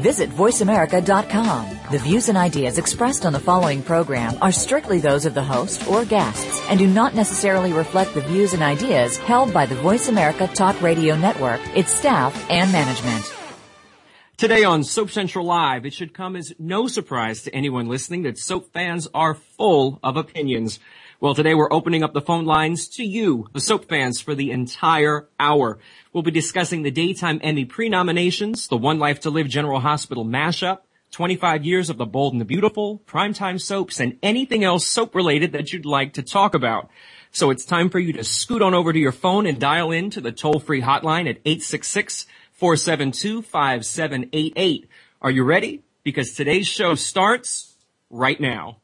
Visit VoiceAmerica.com. The views and ideas expressed on the following program are strictly those of the host or guests and do not necessarily reflect the views and ideas held by the Voice America Talk Radio Network, its staff, and management. Today on Soap Central Live, it should come as no surprise to anyone listening that soap fans are full of opinions. Well, today we're opening up the phone lines to you, the soap fans, for the entire hour. We'll be discussing the Daytime Emmy pre-nominations, the One Life to Live General Hospital mashup, 25 years of The Bold and the Beautiful, primetime soaps, and anything else soap related that you'd like to talk about. So it's time for you to scoot on over to your phone and dial in to the toll-free hotline at 866-472-5788. Are you ready? Because today's show starts right now.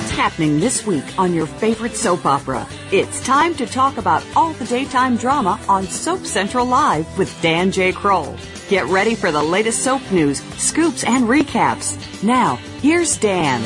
What's happening this week on your favorite soap opera? It's time to talk about all the daytime drama on Soap Central Live with Dan J. Kroll. Get ready for the latest soap news, scoops, and recaps. Now, here's Dan.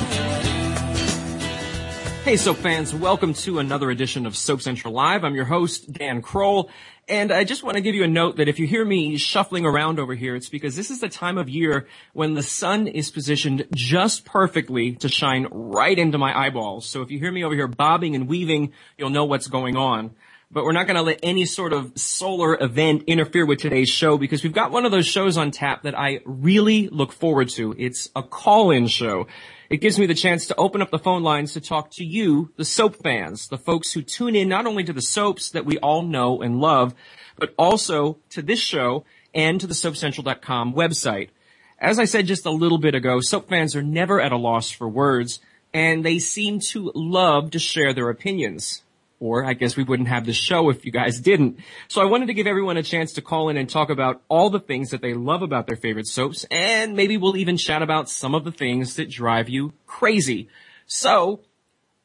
Hey soap fans, welcome to another edition of Soap Central Live. I'm your host, Dan Kroll. And I just want to give you a note that if you hear me shuffling around over here, it's because this is the time of year when the sun is positioned just perfectly to shine right into my eyeballs. So if you hear me over here bobbing and weaving, you'll know what's going on. But we're not going to let any sort of solar event interfere with today's show because we've got one of those shows on tap that I really look forward to. It's a call-in show. It gives me the chance to open up the phone lines to talk to you, the soap fans, the folks who tune in not only to the soaps that we all know and love, but also to this show and to the soapcentral.com website. As I said just a little bit ago, soap fans are never at a loss for words, and they seem to love to share their opinions. Or I guess we wouldn't have the show if you guys didn't. So I wanted to give everyone a chance to call in and talk about all the things that they love about their favorite soaps, and maybe we'll even chat about some of the things that drive you crazy. So,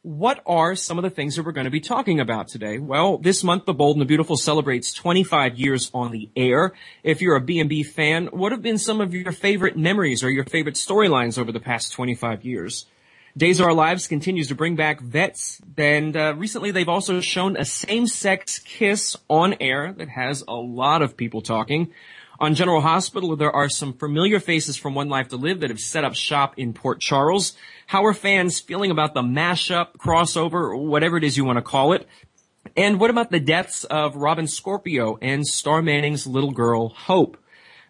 what are some of the things that we're going to be talking about today? Well, this month, The Bold and the Beautiful celebrates 25 years on the air. If you're a B&B fan, what have been some of your favorite memories or your favorite storylines over the past 25 years? Days of Our Lives continues to bring back vets, and uh, recently they've also shown a same-sex kiss on air that has a lot of people talking. On General Hospital, there are some familiar faces from One Life to Live that have set up shop in Port Charles. How are fans feeling about the mashup, crossover, whatever it is you want to call it? And what about the deaths of Robin Scorpio and Starr Manning's little girl, Hope?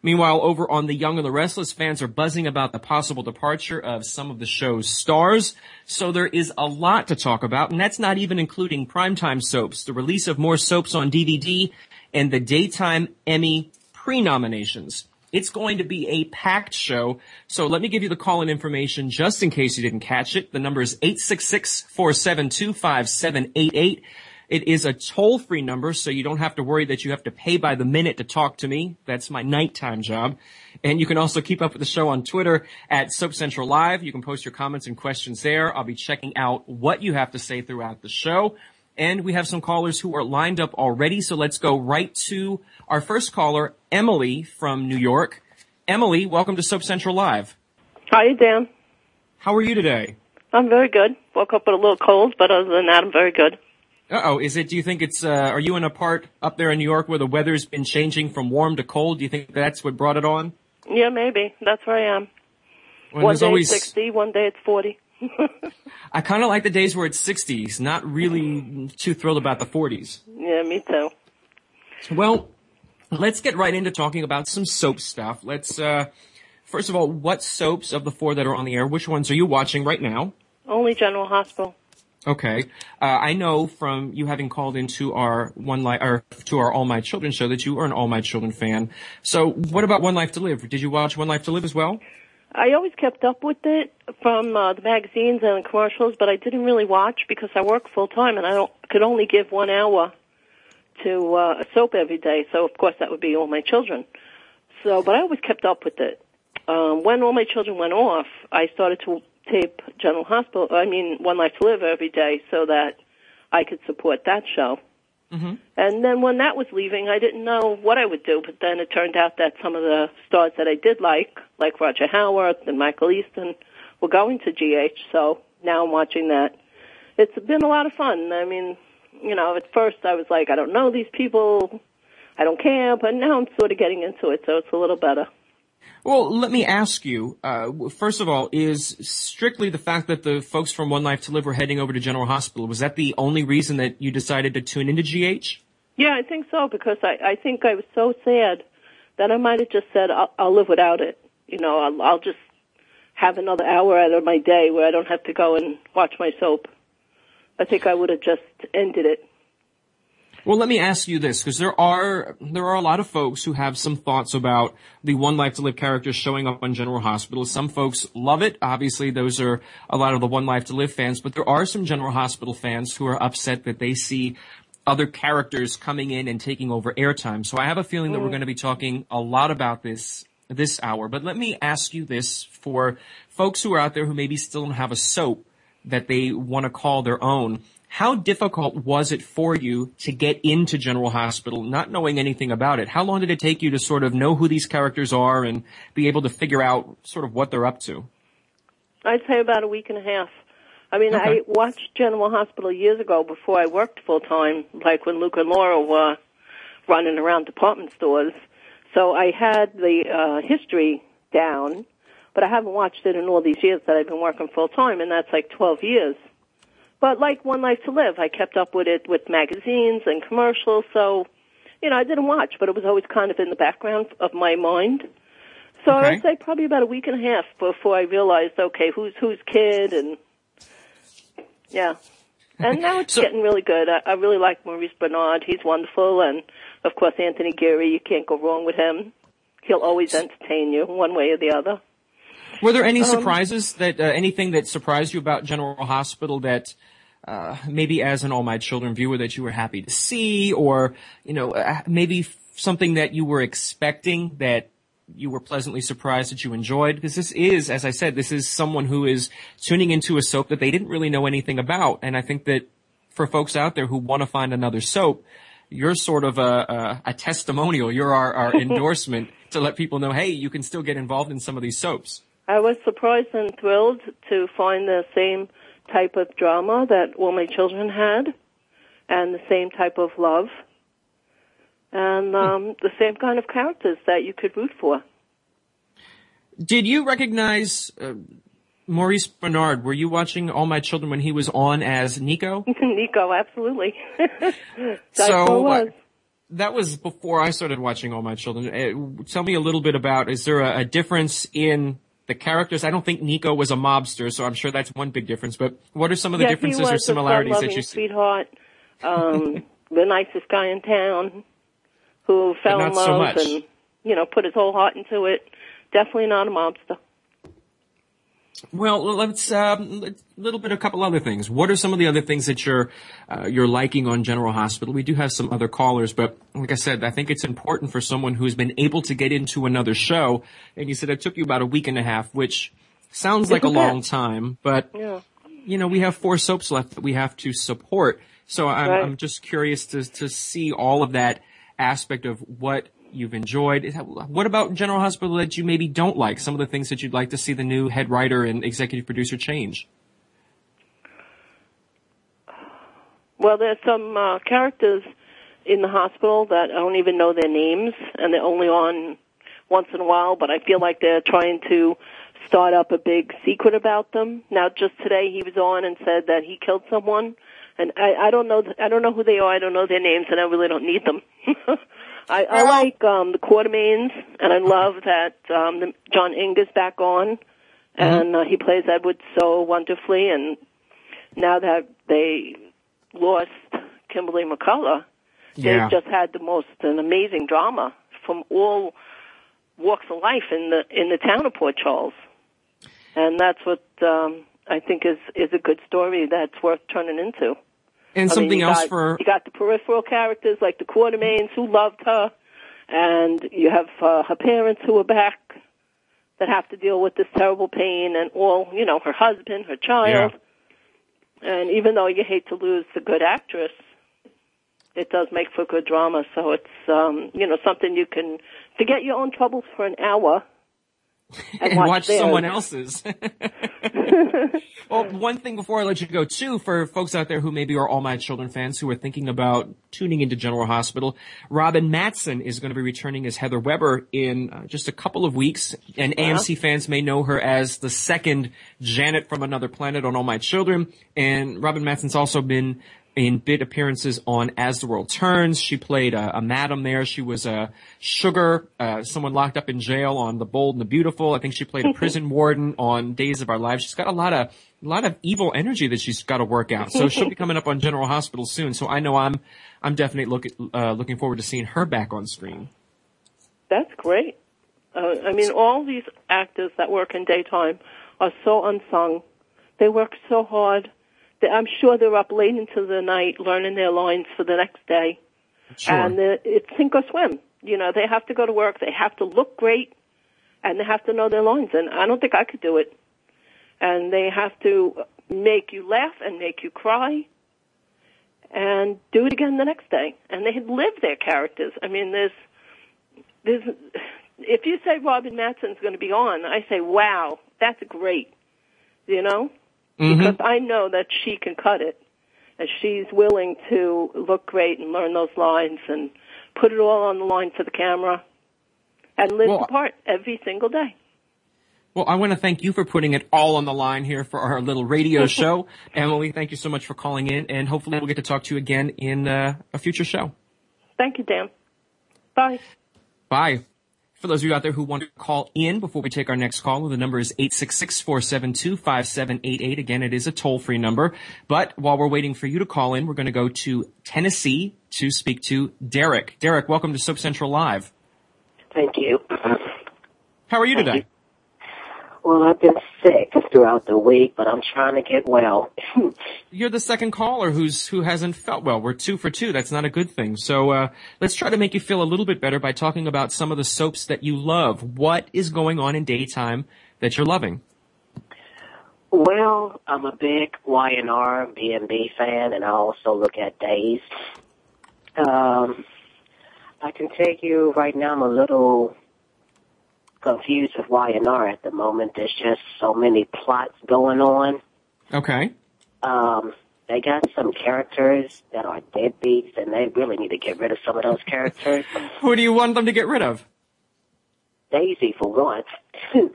Meanwhile, over on The Young and the Restless, fans are buzzing about the possible departure of some of the show's stars. So there is a lot to talk about, and that's not even including primetime soaps, the release of more soaps on DVD, and the Daytime Emmy pre-nominations. It's going to be a packed show. So let me give you the call-in information just in case you didn't catch it. The number is 866-472-5788. It is a toll-free number, so you don't have to worry that you have to pay by the minute to talk to me. That's my nighttime job. And you can also keep up with the show on Twitter at Soap Central Live. You can post your comments and questions there. I'll be checking out what you have to say throughout the show. And we have some callers who are lined up already, so let's go right to our first caller, Emily from New York. Emily, welcome to Soap Central Live. Hi, Dan. How are you today? I'm very good. Woke up with a little cold, but other than that, I'm very good. Uh oh, is it, do you think it's, uh, are you in a part up there in New York where the weather's been changing from warm to cold? Do you think that's what brought it on? Yeah, maybe. That's where I am. Well, one day always, it's 60, one day it's 40. I kind of like the days where it's 60s, not really too thrilled about the 40s. Yeah, me too. Well, let's get right into talking about some soap stuff. Let's, uh, first of all, what soaps of the four that are on the air, which ones are you watching right now? Only General Hospital. Okay. Uh, I know from you having called into our One Life, or to our All My Children show that you are an All My Children fan. So what about One Life to Live? Did you watch One Life to Live as well? I always kept up with it from uh, the magazines and the commercials, but I didn't really watch because I work full time and I don't could only give one hour to uh, a soap every day. So of course that would be all my children. So, but I always kept up with it. Um, when all my children went off, I started to tape General Hospital. I mean, One Life to Live every day so that I could support that show. Mm-hmm. And then when that was leaving, I didn't know what I would do. But then it turned out that some of the stars that I did like, like Roger Howarth and Michael Easton, were going to GH. So now I'm watching that. It's been a lot of fun. I mean, you know, at first I was like, I don't know these people. I don't care. But now I'm sort of getting into it, so it's a little better. Well, let me ask you, uh, first of all, is strictly the fact that the folks from One Life to Live were heading over to General Hospital, was that the only reason that you decided to tune into GH? Yeah, I think so because I, I think I was so sad that I might have just said, I'll, I'll live without it. You know, I'll, I'll just have another hour out of my day where I don't have to go and watch my soap. I think I would have just ended it. Well, let me ask you this, because there are there are a lot of folks who have some thoughts about the One Life to Live characters showing up on General Hospital. Some folks love it. Obviously, those are a lot of the One Life to Live fans, but there are some General Hospital fans who are upset that they see other characters coming in and taking over airtime. So I have a feeling that we're mm. going to be talking a lot about this this hour. But let me ask you this for folks who are out there who maybe still don't have a soap that they want to call their own. How difficult was it for you to get into General Hospital, not knowing anything about it? How long did it take you to sort of know who these characters are and be able to figure out sort of what they're up to? I'd say about a week and a half. I mean, Okay. I watched General Hospital years ago before I worked full time, like when Luke and Laura were running around department stores. So I had the uh, history down, but I haven't watched it in all these years that I've been working full time, and that's like 12 years. But like One Life to Live, I kept up with it with magazines and commercials, so, you know, I didn't watch, but it was always kind of in the background of my mind. So Okay. I'd say probably about a week and a half before I realized, okay, who's who's kid, and yeah. And now it's So- getting really good. I, I really like Maurice Benard. He's wonderful, and of course Anthony Geary. You can't go wrong with him. He'll always entertain you, one way or the other. Were there Um, any surprises that uh, anything that surprised you about General Hospital that uh, maybe as an All My Children viewer that you were happy to see, or you know uh, maybe something that you were expecting that you were pleasantly surprised that you enjoyed? Because this is, as I said, this is someone who is tuning into a soap that they didn't really know anything about, and I think that for folks out there who want to find another soap. You're sort of a, a, a testimonial. You're our, our endorsement to let people know, hey, you can still get involved in some of these soaps. I was surprised and thrilled to find the same type of drama that all my children had, and the same type of love, and um, the same kind of characters that you could root for. Did you recognize uh, Maurice Benard? Were you watching All My Children when he was on as Nico? Nico, absolutely. So, so was. uh, That was before I started watching All My Children. Uh, tell me a little bit about, is there a, a difference in the characters? I don't think Nico was a mobster, so I'm sure that's one big difference, but what are some of the yeah, differences or similarities that you see? sweetheart, um, the nicest guy in town, who fell in so love much. and you know put his whole heart into it. Definitely not a mobster. Well, let's um, a little bit, a couple other things. What are some of the other things that you're uh, you're liking on General Hospital? We do have some other callers, but like I said, I think it's important for someone who's been able to get into another show. And you said it took you about a week and a half, which sounds like a long time, but Yeah. you know we have four soaps left that we have to support. So I'm, Right. I'm just curious to to see all of that aspect of what you've enjoyed. What about General Hospital that you maybe don't like? Some of the things that you'd like to see the new head writer and executive producer change. Well, there's some uh, characters in the hospital that I don't even know their names, and they're only on once in a while. But I feel like they're trying to start up a big secret about them. Now, just today he was on and said that he killed someone, and I, I don't know. I don't know who they are. I don't know their names, and I really don't need them. I, I like um, the Quartermaines, and I love that um, the, John Ingle is back on, and uh, he plays Edward so wonderfully. And now that they lost Kimberly McCullough, Yeah. they've just had the most an amazing drama from all walks of life in the in the town of Port Charles. and that's what um, I think is is a good story that's worth turning into. And I something mean, else got, for you got the peripheral characters like the Quartermaines who loved her, and you have uh, her parents who are back that have to deal with this terrible pain, and all you know, her husband, her child, and even though you hate to lose the good actress, it does make for good drama. So it's um, you know something you can forget your own troubles for an hour and, and watch theirs. someone else's. well, one thing before I let you go too, for folks out there who maybe are All My Children fans who are thinking about tuning into General Hospital, Robin Mattson is going to be returning as Heather Weber in uh, just a couple of weeks, and AMC fans may know her as the second Janet from Another Planet on All My Children, and Robin Mattson's also been in bit appearances on As the World Turns. She played a, a madam there. She was a sugar, uh, someone locked up in jail on The Bold and the Beautiful. I think she played a prison warden on Days of Our Lives. She's got a lot of, a lot of evil energy that she's got to work out. So she'll be coming up on General Hospital soon. So I know I'm, I'm definitely looking, uh, looking forward to seeing her back on screen. That's great. Uh, I mean, all these actors that work in daytime are so unsung. They work so hard. I'm sure they're up late into the night learning their lines for the next day. Sure. And uh, it's sink or swim. You know, they have to go to work. They have to look great, and they have to know their lines. And I don't think I could do it. And they have to make you laugh and make you cry, and do it again the next day. And they live their characters. I mean, there's there's if you say Robin Mattson's going to be on, I say, wow, that's great. You know, Mm-hmm. because I know that she can cut it, and she's willing to look great and learn those lines and put it all on the line for the camera, and live Well, the part every single day. Well, I want to thank you for putting it all on the line here for our little radio show. Emily, thank you so much for calling in, and hopefully we'll get to talk to you again in uh, a future show. Thank you, Dan. Bye. Bye. For those of you out there who want to call in before we take our next call, the number is 866-472-5788. Again, it is a toll-free number. But while we're waiting for you to call in, we're going to go to Tennessee to speak to Derek. Derek, welcome to Soap Central Live. Thank you. How are you today? Well, I've been sick throughout the week, but I'm trying to get well. You're the second caller who's who hasn't felt well. We're two for two. That's not a good thing. So uh, let's try to make you feel a little bit better by talking about some of the soaps that you love. What is going on in daytime that you're loving? well, I'm a big Y&R B&B fan, and I also look at Days. Um, I can take you right now I'm a little confused with Y&R at the moment. There's just so many plots going on. Okay. Um, they got some characters that are deadbeats, and they really need to get rid of some of those characters. Who do you want them to get rid of? Daisy, for one.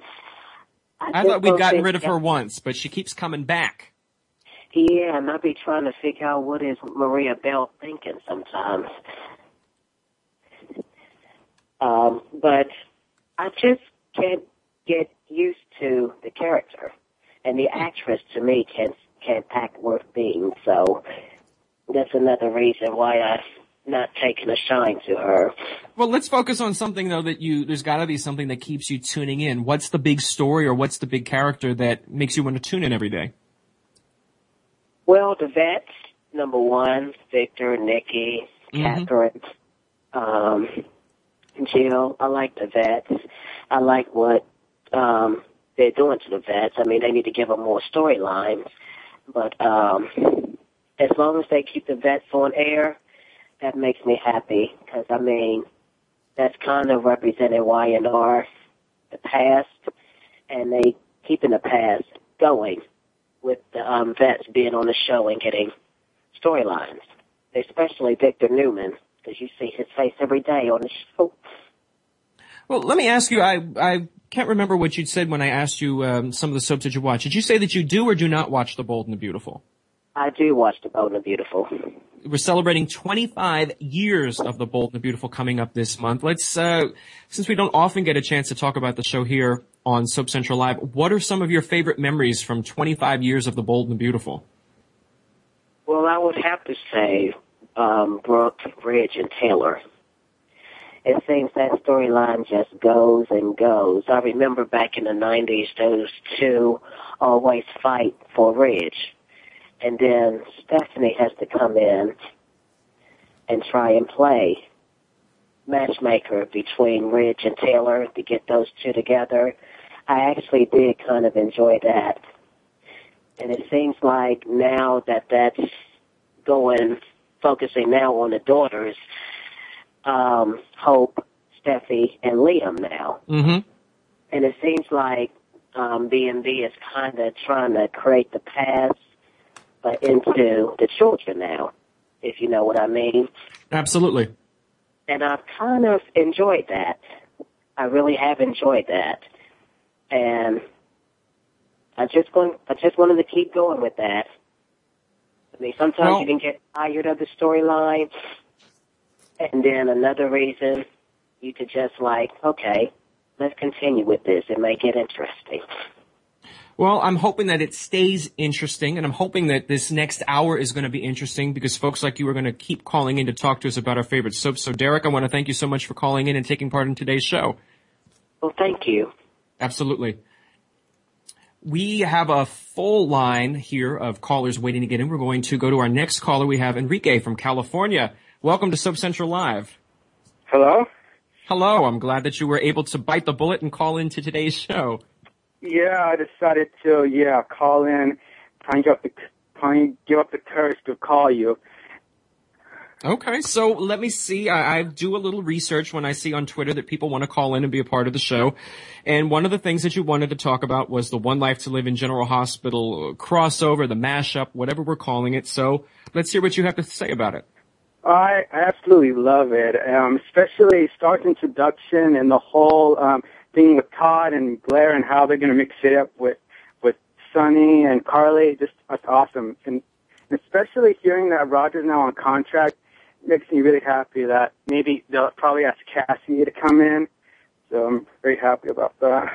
I just thought we'd gotten rid of her once, but she keeps coming back. Yeah, and I be trying to figure out what is Maria Bell thinking sometimes. Um, but I just can't get used to the character, and the actress to me can't can't act worth being. So that's another reason why I've not taken a shine to her. Well, let's focus on something though that you, there's gotta be something that keeps you tuning in. What's the big story or what's the big character that makes you want to tune in every day? Well, the vets, number one, Victor, Nikki, Mhm. Catherine, um, Jill. I like the vets. I like what um, they're doing to the vets. I mean, they need to give them more storylines. But um, as long as they keep the vets on air, that makes me happy. Because, I mean, that's kind of represented Y&R, the past, and they keeping the past going with the um, vets being on the show and getting storylines, especially Victor Newman, because you see his face every day on the show. Well, let me ask you, I, I can't remember what you'd said when I asked you um, some of the soaps that you watch. Did you say that you do or do not watch The Bold and the Beautiful? I do watch The Bold and the Beautiful. We're celebrating 25 years of The Bold and the Beautiful coming up this month. Let's, uh, since we don't often get a chance to talk about the show here on Soap Central Live, what are some of your favorite memories from 25 years of The Bold and the Beautiful? Well, I would have to say um, Brooke, Ridge, and Taylor. it seems that storyline just goes and goes. I remember back in the 90s, those two always fight for Ridge. And then Stephanie has to come in and try and play matchmaker between Ridge and Taylor to get those two together. I actually did kind of enjoy that. And it seems like now that that's going, focusing now on the daughters, um, Hope, Steffy, and Liam now. Mm-hmm. And it seems like um, B&B is kind of trying to create the paths uh, into the children now, if you know what I mean. Absolutely. And I've kind of enjoyed that. I really have enjoyed that. And I just going, I just wanted to keep going with that. I mean, sometimes Well- you can get tired of the storyline, and then another reason you could just like, okay, let's continue with this. It may get interesting. Well, I'm hoping that it stays interesting, and I'm hoping that this next hour is going to be interesting because folks like you are going to keep calling in to talk to us about our favorite soaps. So, Derek, I want to thank you so much for calling in and taking part in today's show. Well, thank you. Absolutely. We have a full line here of callers waiting to get in. We're going to go to our next caller. We have Enrique from California. Welcome to Soap Central Live. Hello? Hello. I'm glad that you were able to bite the bullet and call into today's show. Yeah, I decided to, yeah, call in, try and give up the, try and give up the courage to call you. Okay, so let me see. I, I do a little research when I see on Twitter that people want to call in and be a part of the show. And one of the things that you wanted to talk about was the One Life to Live in General Hospital crossover, the mashup, whatever we're calling it. So let's hear what you have to say about it. I absolutely love it, um, especially Starr's introduction and the whole um, thing with Todd and Blair and how they're going to mix it up with with Sonny and Carly. Just that's awesome, and especially hearing that Roger's now on contract makes me really happy. That maybe they'll probably ask Kassie to come in, so I'm very happy about that.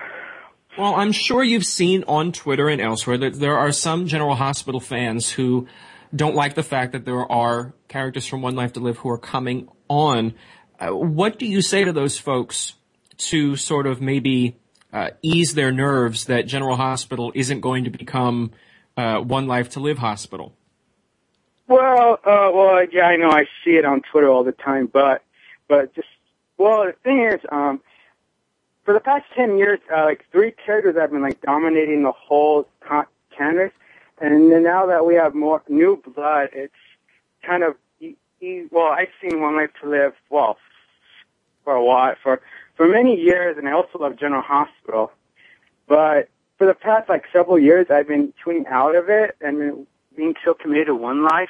Well, I'm sure you've seen on Twitter and elsewhere that there are some General Hospital fans who don't like the fact that there are characters from One Life to Live who are coming on. Uh, what do you say to those folks to sort of maybe uh, ease their nerves that General Hospital isn't going to become uh, One Life to Live Hospital? Well, uh, well, yeah, I know. I see it on Twitter all the time, but, but just, well, the thing is, um, for the past 10 years, uh, like three characters have been like dominating the whole con- canvas, and then now that we have more new blood, it's kind of, e- e- well, I've seen One Life to Live, well, for a while, for, for many years, and I also love General Hospital, but for the past like several years, I've been tuning out of it and being so committed to One Life,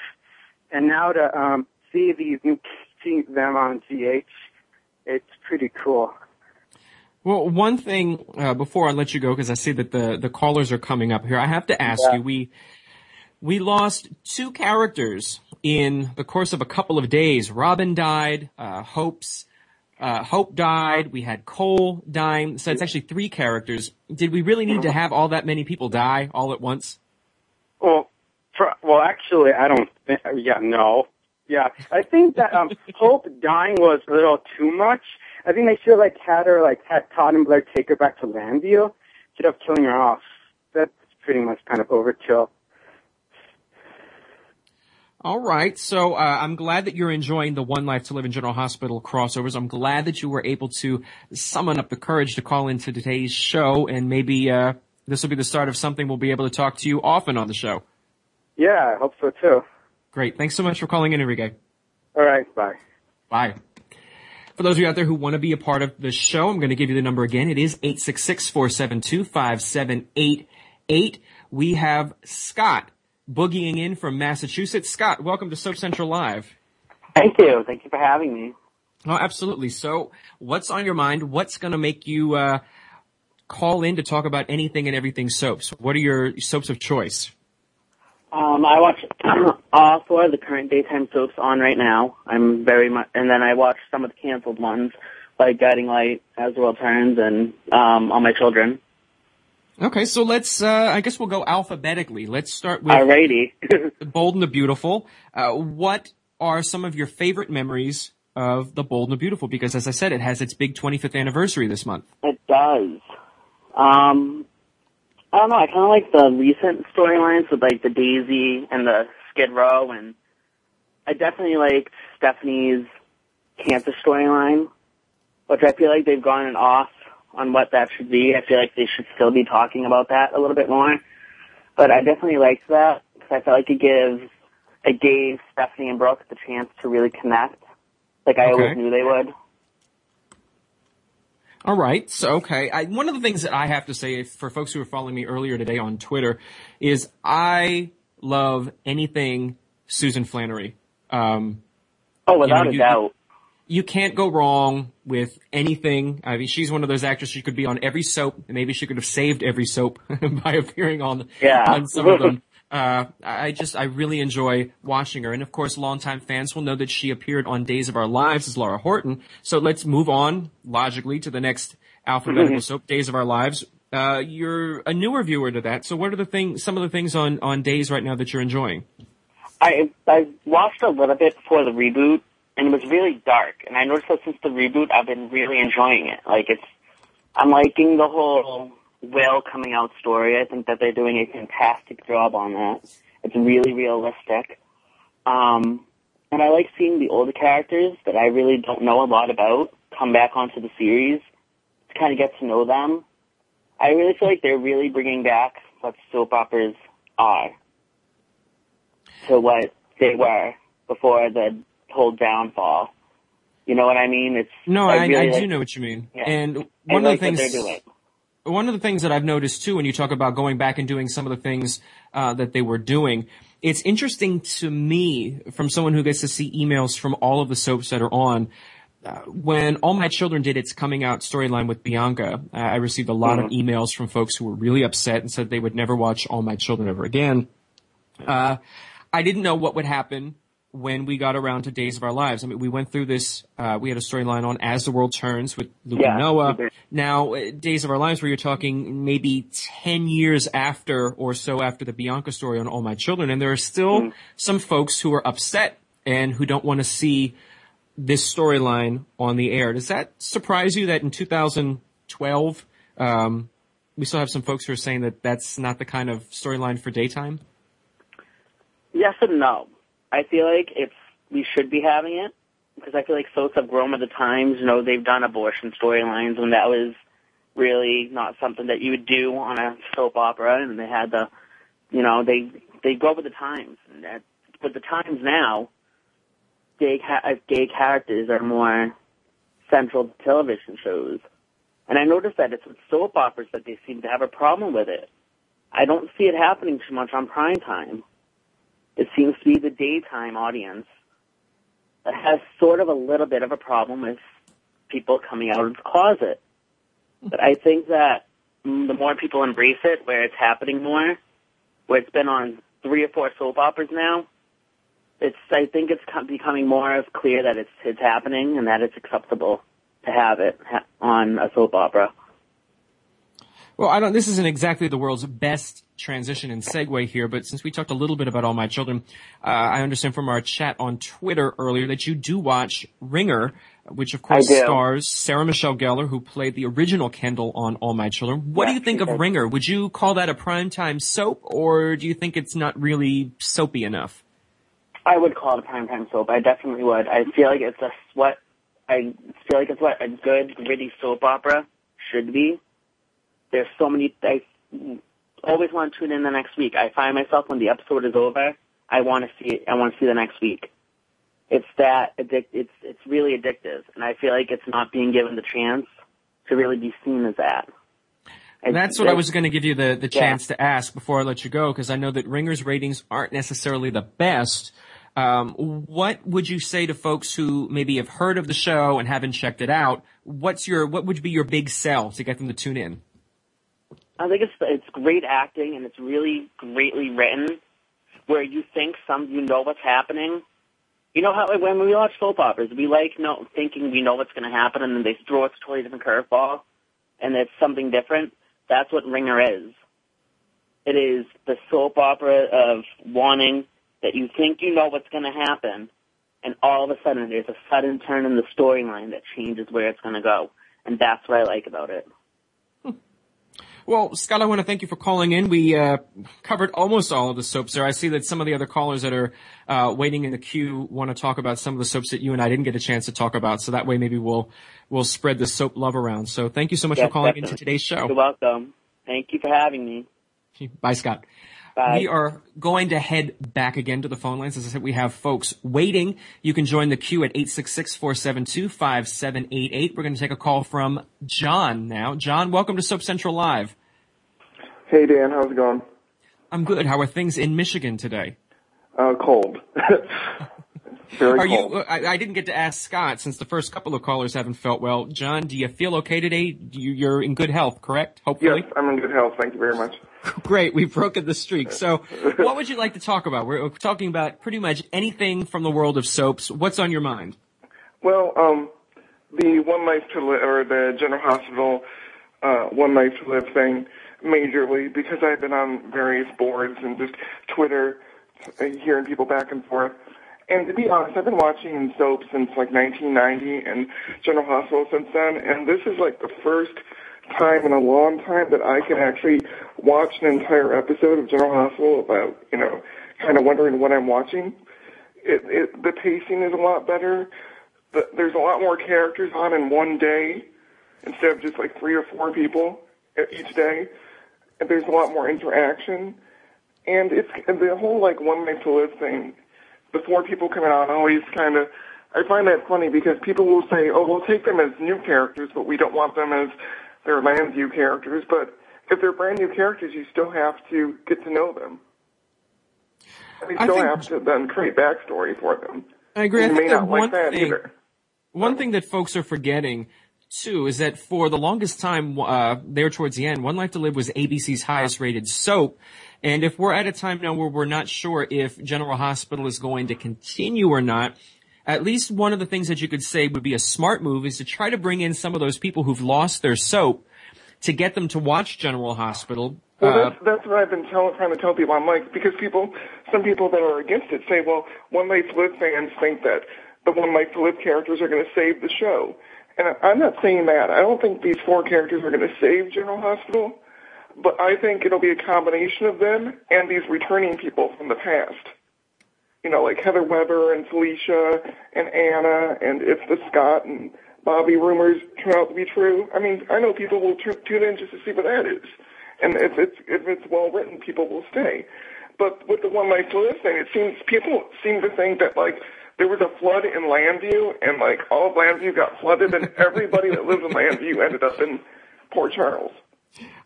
and now to um, see these new see them on GH, it's pretty cool. Well, one thing uh, before I let you go, because I see that the the callers are coming up here, I have to ask Yeah. you. We we lost two characters in the course of a couple of days. Robin died. Uh, Hope's uh, Hope died. We had Cole dying. So it's actually three characters. Did we really need to have all that many people die all at once? Well, well, actually, I don't think. Yeah, no. Yeah, I think that um, Hope dying was a little too much. I think they should have like had her like had Todd and Blair take her back to Llanview instead of killing her off. That's pretty much kind of overkill. All right. So uh, I'm glad that you're enjoying the One Life to Live in General Hospital crossovers. I'm glad that you were able to summon up the courage to call into today's show, and maybe uh, this will be the start of something we'll be able to talk to you often on the show. Yeah, I hope so too. Great. Thanks so much for calling in, Enrique. All right, bye. Bye. For those of you out there who want to be a part of the show, I'm going to give you the number again. It is 866-472-5788. We have Scott boogieing in from Massachusetts. Scott, welcome to Soap Central Live. Thank you. Thank you for having me. Oh, absolutely. So, what's on your mind? What's going to make you uh, call in to talk about anything and everything soaps? What are your soaps of choice? Um, I watch all four of the current daytime soaps on right now. I'm very much, and then I watch some of the canceled ones, like Guiding Light, As the World Turns, and um, All My Children. Okay, so let's. Uh, I guess we'll go alphabetically. Let's start with Alrighty. The Bold and the Beautiful. Uh, what are some of your favorite memories of The Bold and the Beautiful because, as I said, it has its big 25th anniversary this month. It does. Um, I don't know. I kind of like the recent storylines with like the Daisy and the Skid Row, and I definitely liked Stephanie's cancer storyline, which I feel like they've gone off on what that should be. I feel like they should still be talking about that a little bit more. But I definitely liked that because I felt like it gives, it gave Stephanie and Brooke the chance to really connect, like I Okay. always knew they would. All right. So, okay. I, one of the things that I have to say for folks who were following me earlier today on Twitter is I love anything Susan Flannery. Um, Oh, without you- a you- doubt. you can't go wrong with anything. I mean, she's one of those actresses she could be on every soap. and Maybe she could have saved every soap by appearing on Yeah. on some of them. Uh, I just, I really enjoy watching her. And of course, longtime fans will know that she appeared on Days of Our Lives as Laura Horton. So let's move on logically to the next alphabetical soap, Days of Our Lives. Uh, you're a newer viewer to that. So what are the things, some of the things on, on Days right now that you're enjoying? I I watched a little bit before the reboot, and it was really dark. And I noticed that since the reboot, I've been really enjoying it. Like it's, I'm liking the whole Will coming out story. I think that they're doing a fantastic job on that. It's really realistic. Um, and I like seeing the older characters that I really don't know a lot about come back onto the series to kind of get to know them. I really feel like they're really bringing back what soap operas are to what they were before the whole downfall. You know what I mean? It's No, I, I, really do like- know what you mean. Yeah. And I one like of the what things. One of the things that I've noticed too, when you talk about going back and doing some of the things uh, that they were doing, it's interesting to me from someone who gets to see emails from all of the soaps that are on. Uh, when All My Children did its coming out storyline with Bianca, uh, I received a lot of emails from folks who were really upset and said they would never watch All My Children ever again. Uh, I didn't know what would happen when we got around to Days of Our Lives. I mean, we went through this, uh, we had a storyline on As the World Turns with Luke Yeah, and Noah. Now, uh, Days of Our Lives, where you're talking maybe 10 years after or so after the Bianca story on All My Children, and there are still Mm. some folks who are upset and who don't want to see this storyline on the air. Does that surprise you that in 2012, um, we still have some folks who are saying that that's not the kind of storyline for daytime? Yes and no. I feel like it's we should be having it because I feel like soaps have grown with the times. You know, they've done abortion storylines when that was really not something that you would do on a soap opera, and they had the, you know, they they go with the times. And that, with the times now, gay ca- uh, gay characters are more central to television shows, and I noticed that it's with soap operas that they seem to have a problem with it. I don't see it happening too much on prime time it seems to be the daytime audience that has sort of a little bit of a problem with people coming out of the closet. But I think that the more people embrace it, where it's happening more, where it's been on three or four soap operas now, it's I think it's becoming more of clear that it's it's happening and that it's acceptable to have it on a soap opera. Well, I don't, this isn't exactly the world's best transition and segue here, but since we talked a little bit about All My Children, uh, I understand from our chat on Twitter earlier that you do watch Ringer, which of course stars Sarah Michelle Gellar, who played the original Kendall on All My Children. What do you think of did. Ringer? Would you call that a primetime soap, or do you think it's not really soapy enough? I would call it a primetime soap. I definitely would. I feel like it's a what I feel like it's what a good gritty soap opera should be. There's so many. I always want to tune in the next week. I find myself when the episode is over, I want to see it. I want to see the next week. It's that addict. It's it's really addictive, and I feel like it's not being given the chance to really be seen as that. And that's what I was going to give you the, the Yeah. chance to ask before I let you go, because I know that Ringer's ratings aren't necessarily the best. Um, what would you say to folks who maybe have heard of the show and haven't checked it out? What's your what would be your big sell to get them to tune in? I think it's it's great acting and it's really greatly written, where you think some you know what's happening. You know how when we watch soap operas, we like no thinking we know what's going to happen, and then they throw us a totally different curveball, and it's something different. That's what Ringer is. It is the soap opera of wanting that you think you know what's going to happen, and all of a sudden there's a sudden turn in the storyline that changes where it's going to go, and that's what I like about it. Well, Scott, I want to thank you for calling in. We uh, covered almost all of the soaps there. I see that some of the other callers that are uh, waiting in the queue want to talk about some of the soaps that you and I didn't get a chance to talk about. So that way, maybe we'll we'll spread the soap love around. So thank you so much Yes, for calling definitely. into today's show. You're welcome. Thank you for having me. Bye, Scott. Bye. We are going to head back again to the phone lines. As I said, we have folks waiting. You can join the queue at 866-472-5788. We're going to take a call from John now. John, welcome to Soap Central Live. Hey Dan, how's it going? I'm good. How are things in Michigan today? Uh, cold. Very Are cold. you? uh, I, I didn't get to ask Scott since the first couple of callers haven't felt well. John, do you feel okay today? You, you're in good health, correct? Hopefully. Yes, I'm in good health. Thank you very much. Great, we've broken the streak. So, what would you like to talk about? We're talking about pretty much anything from the world of soaps. What's on your mind? Well, um, the One Life to Live, or the General Hospital uh, One Life to Live thing, majorly, because I've been on various boards and just Twitter, uh, hearing people back and forth. And to be honest, I've been watching soap since like 1990 and General Hospital since then, and this is like the first time in a long time that I can actually watch an entire episode of General Hospital about, you know, kind of wondering what I'm watching. It, it, the pacing is a lot better. The, there's a lot more characters on in one day instead of just like three or four people each day. And there's a lot more interaction. And it's and the whole like one life to live thing. Before people come out, always kind of. I find that funny because people will say, "Oh, we'll take them as new characters, but we don't want them as their Llanview characters." But if they're brand new characters, you still have to get to know them. And you still think- have to then create backstory for them. I agree. I You think may that not like one that thing, either. one thing that folks are forgetting too is that for the longest time, uh, there towards the end, One Life to Live was ABC's highest rated soap. And if we're at a time now where we're not sure if General Hospital is going to continue or not, at least one of the things that you could say would be a smart move is to try to bring in some of those people who've lost their soap to get them to watch General Hospital. Well, Uh, that's that's what I've been tell, trying to tell people. I'm like because people, some people that are against it say, well, One Life to Live fans think that the One Life to Live characters are going to save the show, and I- I'm not saying that. I don't think these four characters are going to save General Hospital, but I think it'll be a combination of them and these returning people from the past. You know, like Heather Weber and Felicia and Anna, and if the Scott and Bobby rumors turn out to be true, I mean, I know people will tu- tune in just to see what that is. And if it's if it's well written, people will stay. But with the One Life to Live thing, it seems people seem to think that like there was a flood in Llanview, and like all of Llanview got flooded, and everybody that lived in Llanview ended up in Port Charles.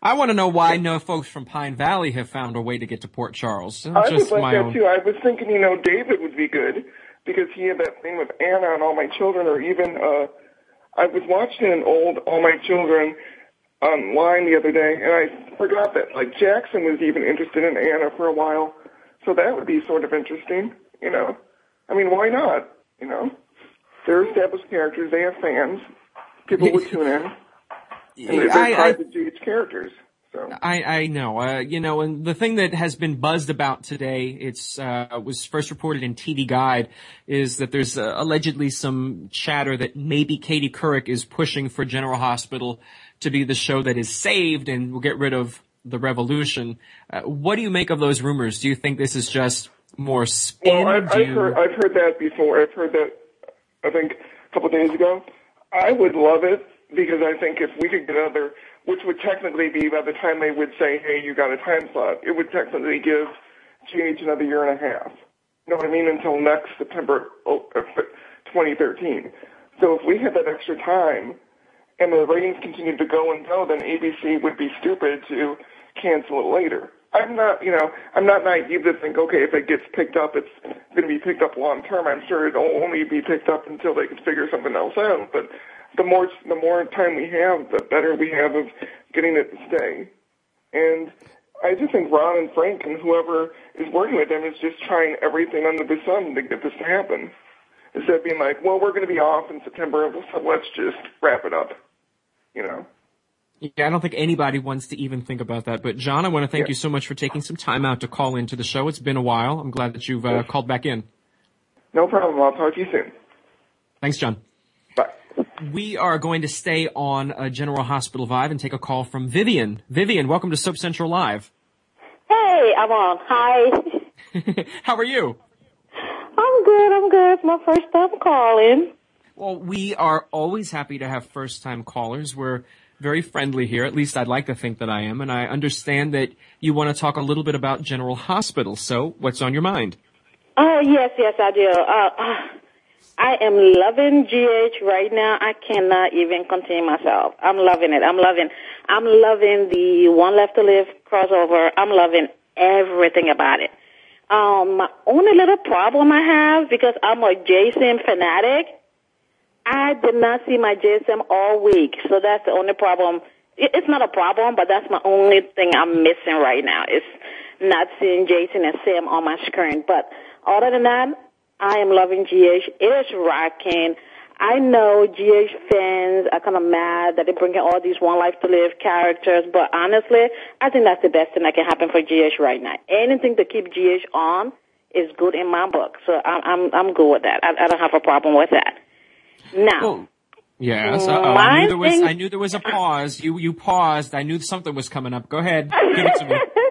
I want to know why no folks from Pine Valley have found a way to get to Port Charles. I Just would like that own. too. I was thinking, you know, David would be good because he had that thing with Anna and all my children, or even uh, I was watching an old All My Children online the other day, and I forgot that like Jackson was even interested in Anna for a while, so that would be sort of interesting, you know. I mean, why not? You know, they're established characters. They have fans. People would tune in, I- I- private G's characters. So. I, I know, uh, you know, and the thing that has been buzzed about today, it's, uh, was first reported in TV Guide, is that there's uh, allegedly some chatter that maybe Katie Couric is pushing for General Hospital to be the show that is saved and will get rid of the revolution. Uh, what do you make of those rumors? Do you think this is just more spin? Well, I've, I've heard I've heard that before. I've heard that I think a couple of days ago. I would love it because I think if we could get another, which would technically be by the time they would say, "Hey, you got a time slot," it would technically give GH another year and a half. You know what I mean? Until next September uh, 2013. So if we had that extra time and the ratings continued to go and go, then ABC would be stupid to cancel it later. I'm not, you know, I'm not naive to think, okay, if it gets picked up, it's going to be picked up long term. I'm sure it'll only be picked up until they can figure something else out. But the more, the more time we have, the better we have of getting it to stay. And I just think Ron and Frank and whoever is working with them is just trying everything under the sun to get this to happen. Instead of being like, well, we're going to be off in September, so let's just wrap it up. You know. Yeah, I don't think anybody wants to even think about that. But John, I want to thank Yeah. you so much for taking some time out to call into the show. It's been a while. I'm glad that you've uh, called back in. No problem. I'll talk to you soon. Thanks, John. We are going to stay on a General Hospital vibe and take a call from Vivian. Vivian, welcome to Soap Central Live. Hey, I'm on. Hi. How are you? I'm good. I'm good. It's my first time calling. Well, we are always happy to have first time callers. We're very friendly here. At least I'd like to think that I am. And I understand that you want to talk a little bit about General Hospital. So what's on your mind? Oh, yes, yes, I do. Uh, uh, I am loving GH right now. I cannot even contain myself. I'm loving it. I'm loving, I'm loving the One Life to Live crossover. I'm loving everything about it. Um, my only little problem I have because I'm a Jason fanatic. I did not see my JaSam all week, so that's the only problem. It's not a problem, but that's my only thing I'm missing right now is not seeing Jason and Sam on my screen. But other than that, I am loving GH. It is rocking. I know GH fans are kind of mad that they're bringing all these One Life to Live characters, but honestly, I think that's the best thing that can happen for GH right now. Anything to keep GH on is good in my book, so I'm I'm I'm good with that. I, I don't have a problem with that. Now. Well, yes, uh-oh. I knew there was. I knew there was a pause. You you paused. I knew something was coming up. Go ahead. Give it to me.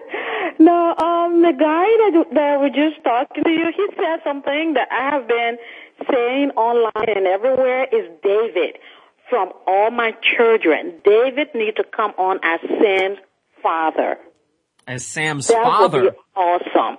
No, um, the guy that that was just talking to you, he said something that I have been saying online and everywhere is David from all my children. David needs to come on as Sam's father. As Sam's that father. Would be awesome.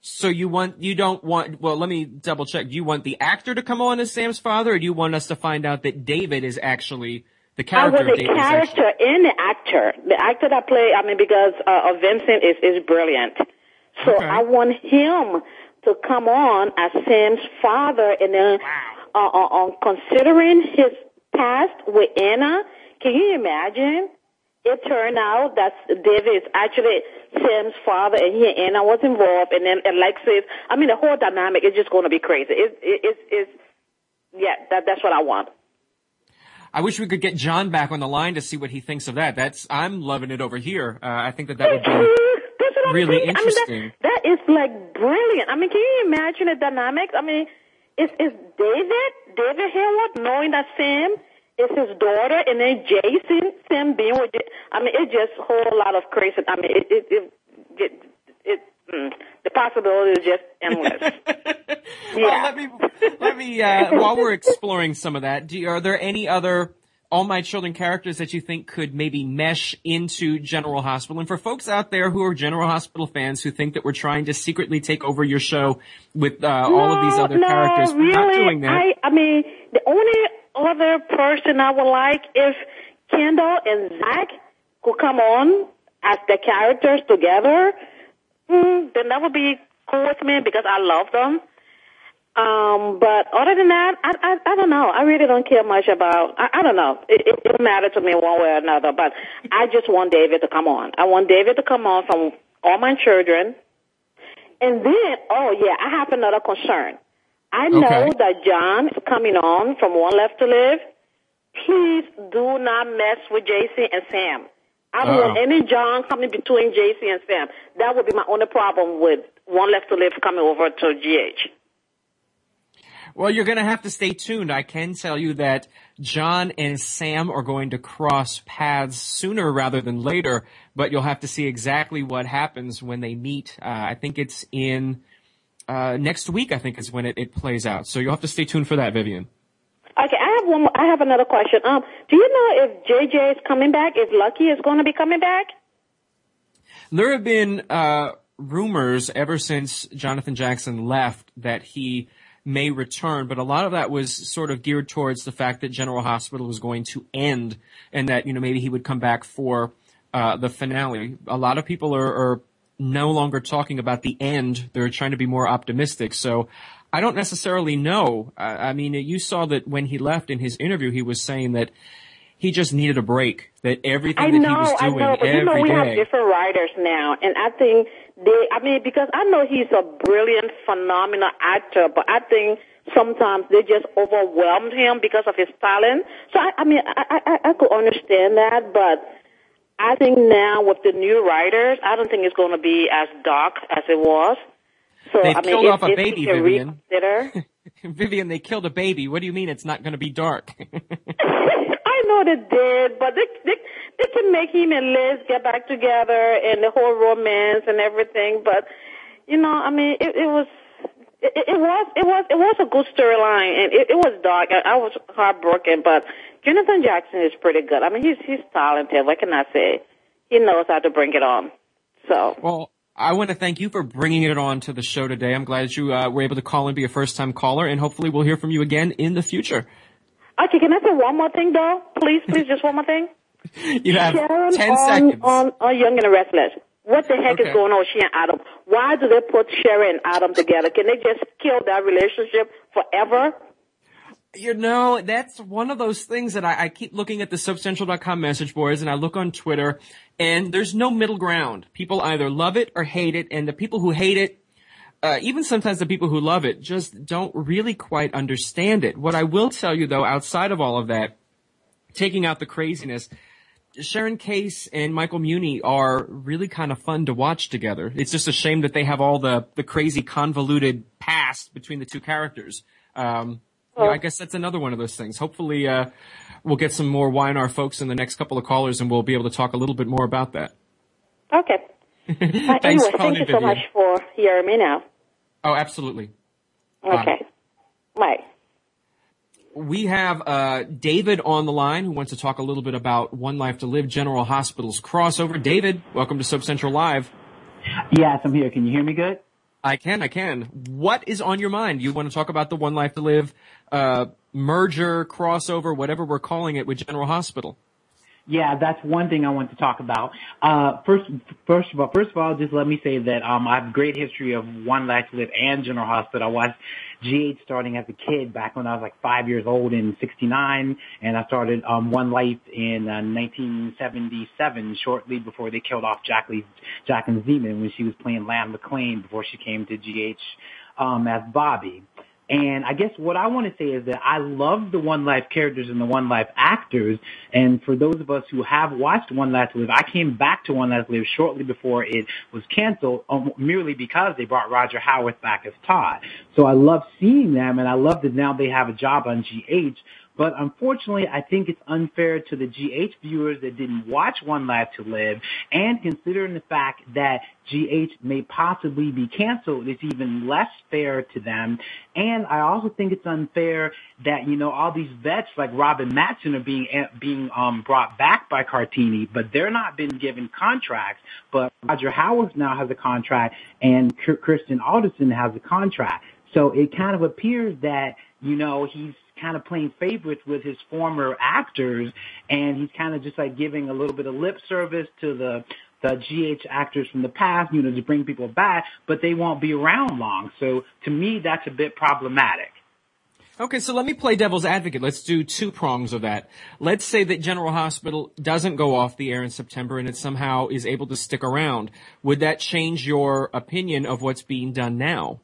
So you want, you don't want, well, let me double check. Do you want the actor to come on as Sam's father or do you want us to find out that David is actually the character? I was a character and the actor. The actor that play, I mean, because uh, Vincent is, is brilliant. So Okay. I want him to come on as Sam's father and then uh, uh, uh, considering his past with Anna, can you imagine? It turned out that David is actually Sam's father and he and Anna was involved and then Alexis, I mean the whole dynamic is just going to be crazy. It, it, it's, it's, yeah, that, that's what I want. I wish we could get John back on the line to see what he thinks of that. That's, I'm loving it over here. Uh, I think that that would be really I mean, interesting. that, that is like brilliant. I mean, can you imagine the dynamics? I mean, is is David David Hayward knowing that Sam is his daughter, and then Jason Sam being with? I mean, it's just a whole lot of crazy. I mean, it it it, it, it mm, the possibility is just endless. Well, let me, let me, uh, while we're exploring some of that, do you, are there any other All My Children characters that you think could maybe mesh into General Hospital? And for folks out there who are General Hospital fans who think that we're trying to secretly take over your show with, uh, all of these other no, characters, we're really, not doing that. I, I mean, the only other person I would like if Kendall and Zach could come on as the characters together, mm, that would be cool with me because I love them. Um, but other than that, I, I, I don't know. I really don't care much about, I, I don't know. It, it doesn't matter to me one way or another, but I just want David to come on. I want David to come on from all my children. And then, oh yeah, I have another concern. I know Okay. that John is coming on from One Life to Live. Please do not mess with JC and Sam. I don't want any John coming between JC and Sam. That would be my only problem with One Life to Live coming over to GH. Well, you're going to have to stay tuned. I can tell you that John and Sam are going to cross paths sooner rather than later, but you'll have to see exactly what happens when they meet. Uh, I think it's in uh, next week. I think is when it, it plays out. So you'll have to stay tuned for that, Vivian. Okay, I have one. More, I have another question. Um, do you know if JJ is coming back? If Lucky is going to be coming back? There have been uh, rumors ever since Jonathan Jackson left that he may return, but a lot of that was sort of geared towards the fact that General Hospital was going to end, and that you know maybe he would come back for uh, the finale. A lot of people are, are no longer talking about the end; they're trying to be more optimistic. So. I don't necessarily know. I I mean, you saw that when he left in his interview, he was saying that he just needed a break. That everything I that he was doing I know, but you know we have different writers now, and I think they. I mean, because I know he's a brilliant, phenomenal actor, but I think sometimes they just overwhelmed him because of his talent. So I, I mean, I, I, I could understand that, but I think now with the new writers, I don't think it's going to be as dark as it was. So They've I mean, killed off a baby, Vivian. Vivian, they killed a baby. What do you mean it's not going to be dark? I know they did, but they, they they can make him and Liz get back together and the whole romance and everything. But you know, I mean, it, it was. It, it was it was it was a good storyline and it, it was dark. I, I was heartbroken, but Jonathan Jackson is pretty good. I mean, he's he's talented. What can I say? He knows how to bring it on. So well, I want to thank you for bringing it on to the show today. I'm glad that you uh, were able to call and be a first time caller, and hopefully we'll hear from you again in the future. Okay, can I say one more thing though? Please, please, just one more thing. You have Sharon 10 on, seconds. On, on Young and the Restless. What the heck Okay. is going on with she and Adam? Why do they put Sharon and Adam together? Can they just kill that relationship forever? You know, that's one of those things that I, I keep looking at the soapcentral.com message boards and I look on Twitter and there's no middle ground. People either love it or hate it and the people who hate it, uh, even sometimes the people who love it just don't really quite understand it. What I will tell you though, outside of all of that, taking out the craziness, Sharon Case and Michael Muhney are really kind of fun to watch together. It's just a shame that they have all the, the crazy convoluted past between the two characters. Um, you know, I guess that's another one of those things. Hopefully, uh, we'll get some more YNR folks in the next couple of callers and we'll be able to talk a little bit more about that. Okay. Uh, Thanks anyway, for calling thank you so Vivian. much for hearing me now. Oh, absolutely. Bye. Okay. Bye. We have uh, David on the line who wants to talk a little bit about One Life to Live General Hospital's crossover. David, welcome to Soap Central Live. Yes, I'm here. Can you hear me good? I can, I can. What is on your mind? You want to talk about the One Life to Live uh, merger, crossover, whatever we're calling it with General Hospital? Yeah, that's one thing I want to talk about. Uh, first, first of all, first of all, just let me say that um, I have great history of One Life to Live and General Hospital. I watched GH starting as a kid back when I was like five years old in '69, and I started um, One Life in uh, 1977, shortly before they killed off Jacklyn Jacklyn Zeman when she was playing Lana McClain before she came to GH um, as Bobby. And I guess what I want to say is that I love the One Life characters and the One Life actors. And for those of us who have watched One Life Live, I came back to One Life Live shortly before it was canceled, um, merely because they brought Roger Howarth back as Todd. So I love seeing them, and I love that now they have a job on GH. But unfortunately, I think it's unfair to the GH viewers that didn't watch One Life to Live, and considering the fact that GH may possibly be canceled, it's even less fair to them. And I also think it's unfair that you know all these vets like Robin Mattson are being being um, brought back by Valentini, but they're not been given contracts. But Roger Howarth now has a contract, and K- Kristen Alderson has a contract. So it kind of appears that you know he's kind of playing favorites with his former actors, and he's kind of just like giving a little bit of lip service to the the GH actors from the past, you know, to bring people back, but they won't be around long. So to me, that's a bit problematic. Okay, so let me play devil's advocate. Let's do two prongs of that. Let's say that General Hospital doesn't go off the air in September and it somehow is able to stick around. Would that change your opinion of what's being done now?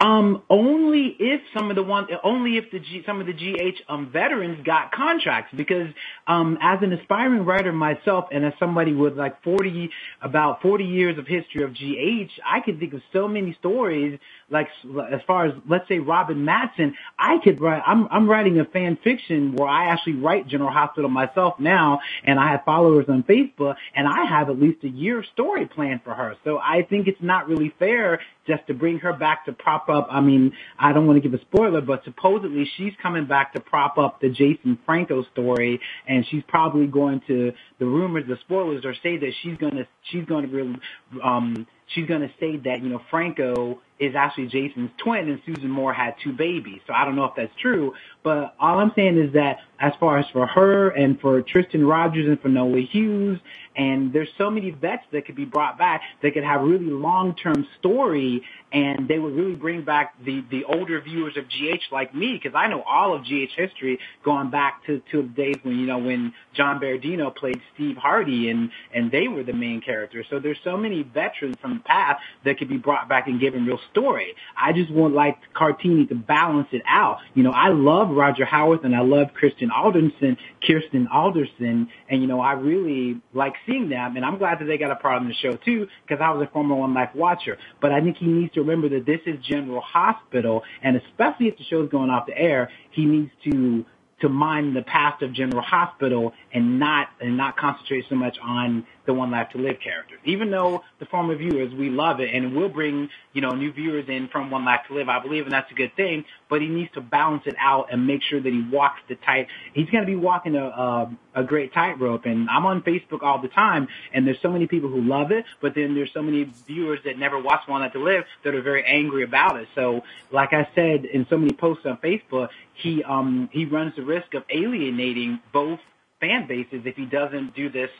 Um, only if some of the one, only if the G, some of the GH um, veterans got contracts. Because um, as an aspiring writer myself, and as somebody with like forty, about forty years of history of GH, I can think of so many stories. Like as far as let's say Robin Mattson, I could write. I'm I'm writing a fan fiction where I actually write General Hospital myself now, and I have followers on Facebook, and I have at least a year story planned for her. So I think it's not really fair just to bring her back to prop up. I mean, I don't want to give a spoiler, but supposedly she's coming back to prop up the Jason Franco story, and she's probably going to. The rumors, the spoilers, are say that she's gonna she's gonna really um she's gonna say that you know Franco is actually Jason's twin and Susan Moore had two babies. So I don't know if that's true, but all I'm saying is that as far as for her and for Tristan Rogers and for Noah Hughes, and there's so many vets that could be brought back that could have really long-term story and they would really bring back the, the older viewers of GH like me because I know all of GH history going back to, to the days when, you know, when John Beradino played Steve Hardy and, and they were the main characters. So there's so many veterans from the past that could be brought back and given real story. I just want like Valentini to balance it out. You know, I love Roger Howarth and I love Kristen Alderson, Kirsten Alderson, and you know, I really like seeing them, and I'm glad that they got a part on the show too, because I was a former One Life watcher. But I think he needs to remember that this is General Hospital, and especially if the show's going off the air, he needs to to mind the past of General Hospital and not and not concentrate so much on the One Life to Live character. Even though the former viewers we love it and it will bring you know new viewers in from One Life to Live, I believe, and that's a good thing. But he needs to balance it out and make sure that he walks the tight. He's going to be walking a a, a great tightrope. And I'm on Facebook all the time, and there's so many people who love it, but then there's so many viewers that never watch One Life to Live that are very angry about it. So, like I said in so many posts on Facebook, he um he runs the risk of alienating both fan bases if he doesn't do this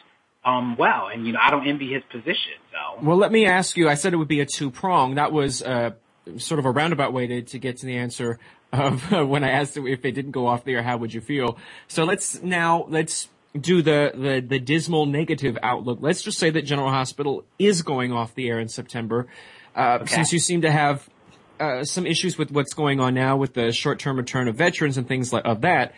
um well. And you know, I don't envy his position. So Well, let me ask you. I said it would be a two prong. That was uh, sort of a roundabout way to, to get to the answer of when I asked if it didn't go off the air, how would you feel? So let's now let's do the, the the dismal negative outlook. Let's just say that General Hospital is going off the air in September. Uh, Okay. Since you seem to have uh, some issues with what's going on now with the short-term return of veterans and things like of that,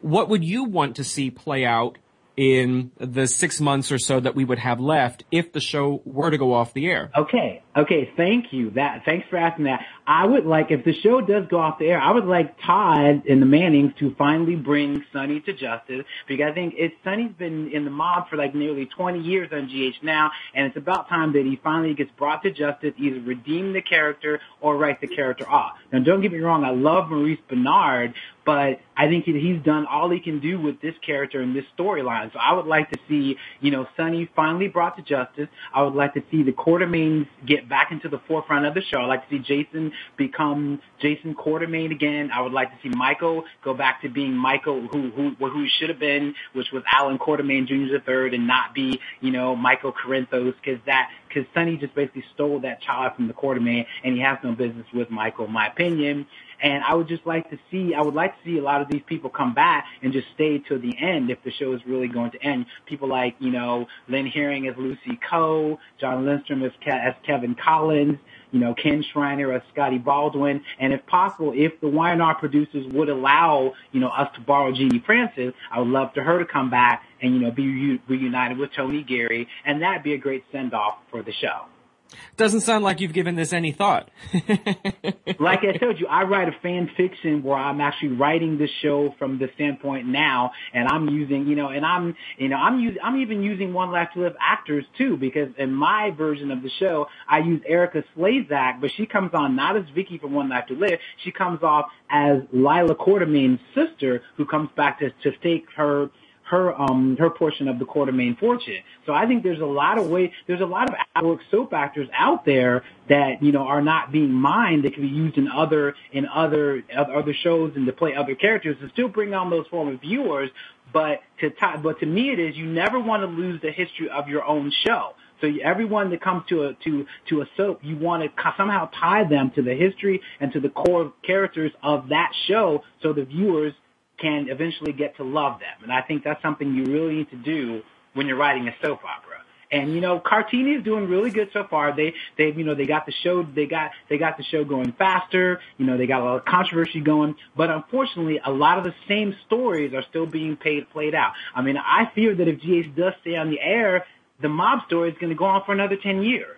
what would you want to see play out in the six months or so that we would have left if the show were to go off the air? Okay, okay, thank you. That thanks for asking that. I would like if the show does go off the air, I would like Todd and the Mannings to finally bring Sonny to justice because I think it's Sonny's been in the mob for like nearly 20 years on GH now, and it's about time that he finally gets brought to justice, either redeem the character or write the character off. Now, don't get me wrong, I love Maurice Benard, but I think he's done all he can do with this character and this storyline. So I would like to see, you know, Sonny finally brought to justice. I would like to see the Quartermaines get back into the forefront of the show. I'd like to see Jason become Jason Quartermaine again. I would like to see Michael go back to being Michael, who who who he should have been, which was Alan Quartermaine Jr. the third, and not be, you know, Michael Corinthos, because that because Sonny just basically stole that child from the Quartermaine, and he has no business with Michael, in my opinion. And I would just like to see, I would like to see a lot of these people come back and just stay till the end if the show is really going to end. People like, you know, Lynn Herring as Lucy Coe, Jon Lindstrom as, Ke- as Kevin Collins, you know, Kin Shriner or Scotty Baldwin. And if possible, if the YNR producers would allow, you know, us to borrow Genie Francis, I would love for her to come back and, you know, be reu- reunited with Tony Geary. And that'd be a great send off for the show. Doesn't sound like you've given this any thought. like I told you, I write a fan fiction where I'm actually writing the show from the standpoint now, and I'm using, you know, and I'm, you know, I'm using, I'm even using One Life to Live actors too, because in my version of the show, I use Erika Slezak, but she comes on not as Viki from One Life to Live, she comes off as Lila Quartermaine's sister, who comes back to to take her her um her portion of the Quartermaine fortune. So I think there's a lot of way there's a lot of outwork soap actors out there that you know are not being mined that can be used in other in other other shows and to play other characters and still bring on those former viewers. But to tie, but to me it is you never want to lose the history of your own show. So everyone that comes to a to to a soap, you want to somehow tie them to the history and to the core characters of that show, so the viewers can eventually get to love them. And I think that's something you really need to do when you're writing a soap opera. And you know, Valentini is doing really good so far. They they you know they got the show they got they got the show going faster. You know they got a lot of controversy going, but unfortunately, a lot of the same stories are still being paid played out. I mean, I fear that if GH does stay on the air, the mob story is going to go on for another ten years.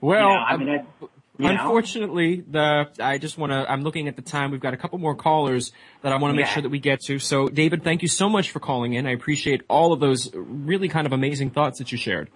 Well, You know, I mean, I, uh, you know? unfortunately, the I just want to. I'm looking at the time. We've got a couple more callers that I want to make Yeah. sure that we get to. So, David, thank you so much for calling in. I appreciate all of those really kind of amazing thoughts that you shared.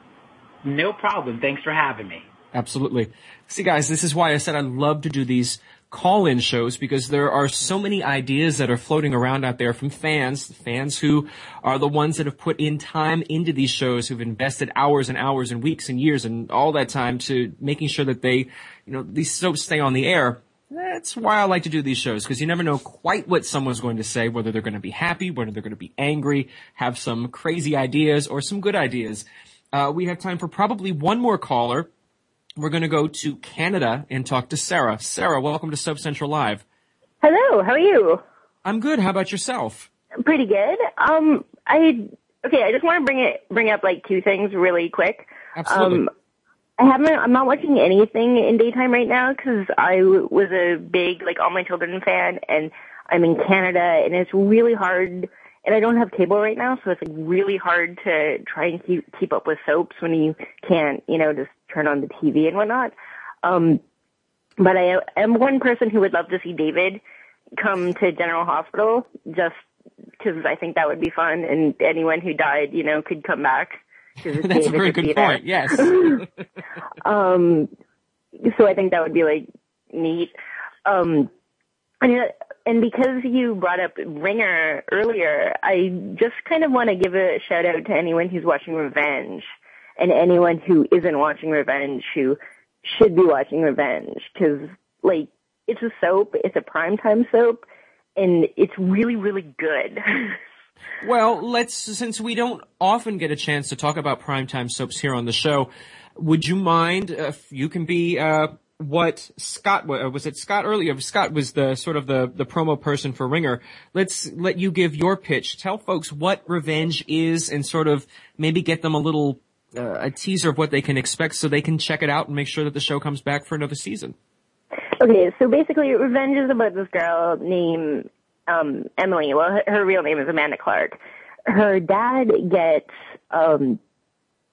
no problem. Thanks for having me. Absolutely. See, guys, this is why I said I love to do these call-in shows because there are so many ideas that are floating around out there from fans, fans who are the ones that have put in time into these shows, who've invested hours and hours and weeks and years and all that time to making sure that they, you know, these soaps stay on the air. That's why I like to do these shows because you never know quite what someone's going to say, whether they're going to be happy, whether they're going to be angry, have some crazy ideas or some good ideas. Uh, we have time for probably one more caller. We're going to go to Canada and talk to Sarah. Sarah, welcome to Soap Central Live. Hello, how are you? I'm good. How about yourself? Pretty good. Um, I okay. I just want to bring it bring up like two things really quick. Absolutely. Um, I haven't. I'm not watching anything in daytime right now because I w- was a big like All My Children fan, and I'm in Canada, and it's really hard. And I don't have cable right now, so it's like really hard to try and keep keep up with soaps when you can't, you know, just turn on the TV and whatnot. Um, but I am one person who would love to see David come to General Hospital just because I think that would be fun, and anyone who died, you know, could come back. That's a David very would good be there. point. Yes. um, so I think that would be like neat. Um, and, and because you brought up Ringer earlier, I just kind of want to give a shout out to anyone who's watching Revenge and anyone who isn't watching Revenge who should be watching Revenge because like it's a soap, it's a primetime soap, and it's really, really good. Well, let's, since we don't often get a chance to talk about primetime soaps here on the show, would you mind if you can be, uh, what Scott, uh, was it Scott earlier? Scott was the sort of the, the promo person for Ringer. Let's let you give your pitch. Tell folks what Revenge is and sort of maybe get them a little, uh, a teaser of what they can expect so they can check it out and make sure that the show comes back for another season. Okay, so basically, Revenge is about this girl named um, Emily. Well, her, her real name is Amanda Clarke. Her dad gets um,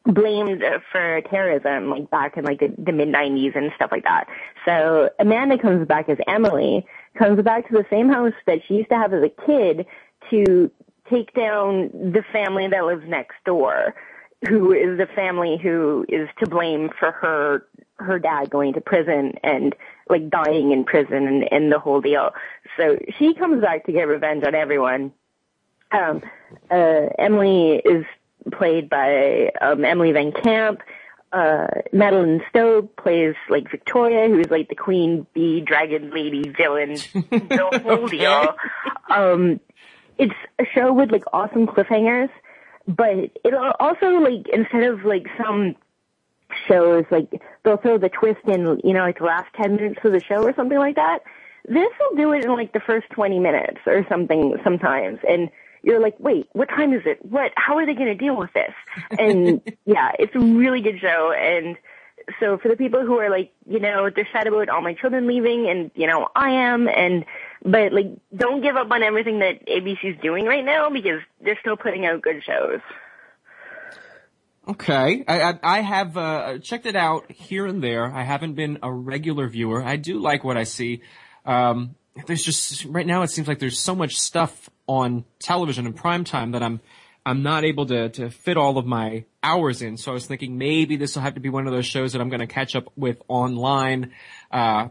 blamed for terrorism, like back in like the, the mid '90s and stuff like that. So Amanda comes back as Emily, comes back to the same house that she used to have as a kid to take down the family that lives next door who is the family who is to blame for her her dad going to prison and like dying in prison and, and the whole deal. So she comes back to get revenge on everyone. Um, uh, Emily is played by um, Emily VanCamp. Uh, Madeleine Stowe plays like Victoria, who's like the queen bee dragon lady villain, the whole deal. Um, it's a show with like awesome cliffhangers, but it also like instead of like some shows like they'll throw the twist in, you know, like the last ten minutes of the show or something like that. This will do it in like the first twenty minutes or something sometimes, and you're like, wait, what time is it? What? How are they going to deal with this? And yeah, it's a really good show, and so for the people who are like, you know, they're sad about all my children leaving, and you know, I am, and but like, don't give up on everything that ABC's doing right now because they're still putting out good shows. Okay, I, I, I have uh, checked it out here and there. I haven't been a regular viewer. I do like what I see. Um, there's just right now it seems like there's so much stuff on television in prime time that I'm I'm not able to to fit all of my hours in. So I was thinking maybe this will have to be one of those shows that I'm going to catch up with online. Uh,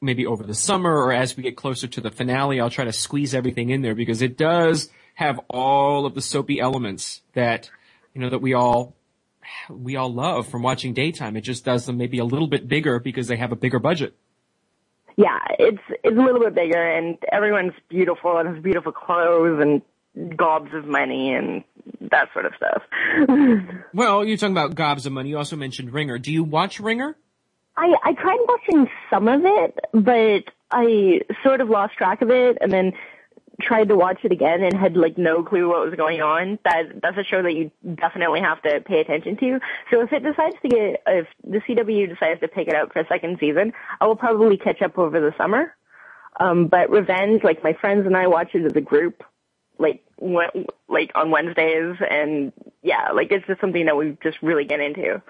maybe over the summer or as we get closer to the finale, I'll try to squeeze everything in there because it does have all of the soapy elements that, you know, that we all, we all love from watching daytime. It just does them maybe a little bit bigger because they have a bigger budget. Yeah, it's it's a little bit bigger, and everyone's beautiful and has beautiful clothes and gobs of money and that sort of stuff. Well, you're talking about gobs of money. You also mentioned Ringer. Do you watch Ringer? I I tried watching some of it, but I sort of lost track of it, and then tried to watch it again and had like no clue what was going on. That that's a show that you definitely have to pay attention to. So if it decides to get if the CW decides to pick it up for a second season, I will probably catch up over the summer. Um, but Revenge, like my friends and I watch it as a group, like like on Wednesdays, and yeah, like it's just something that we just really get into.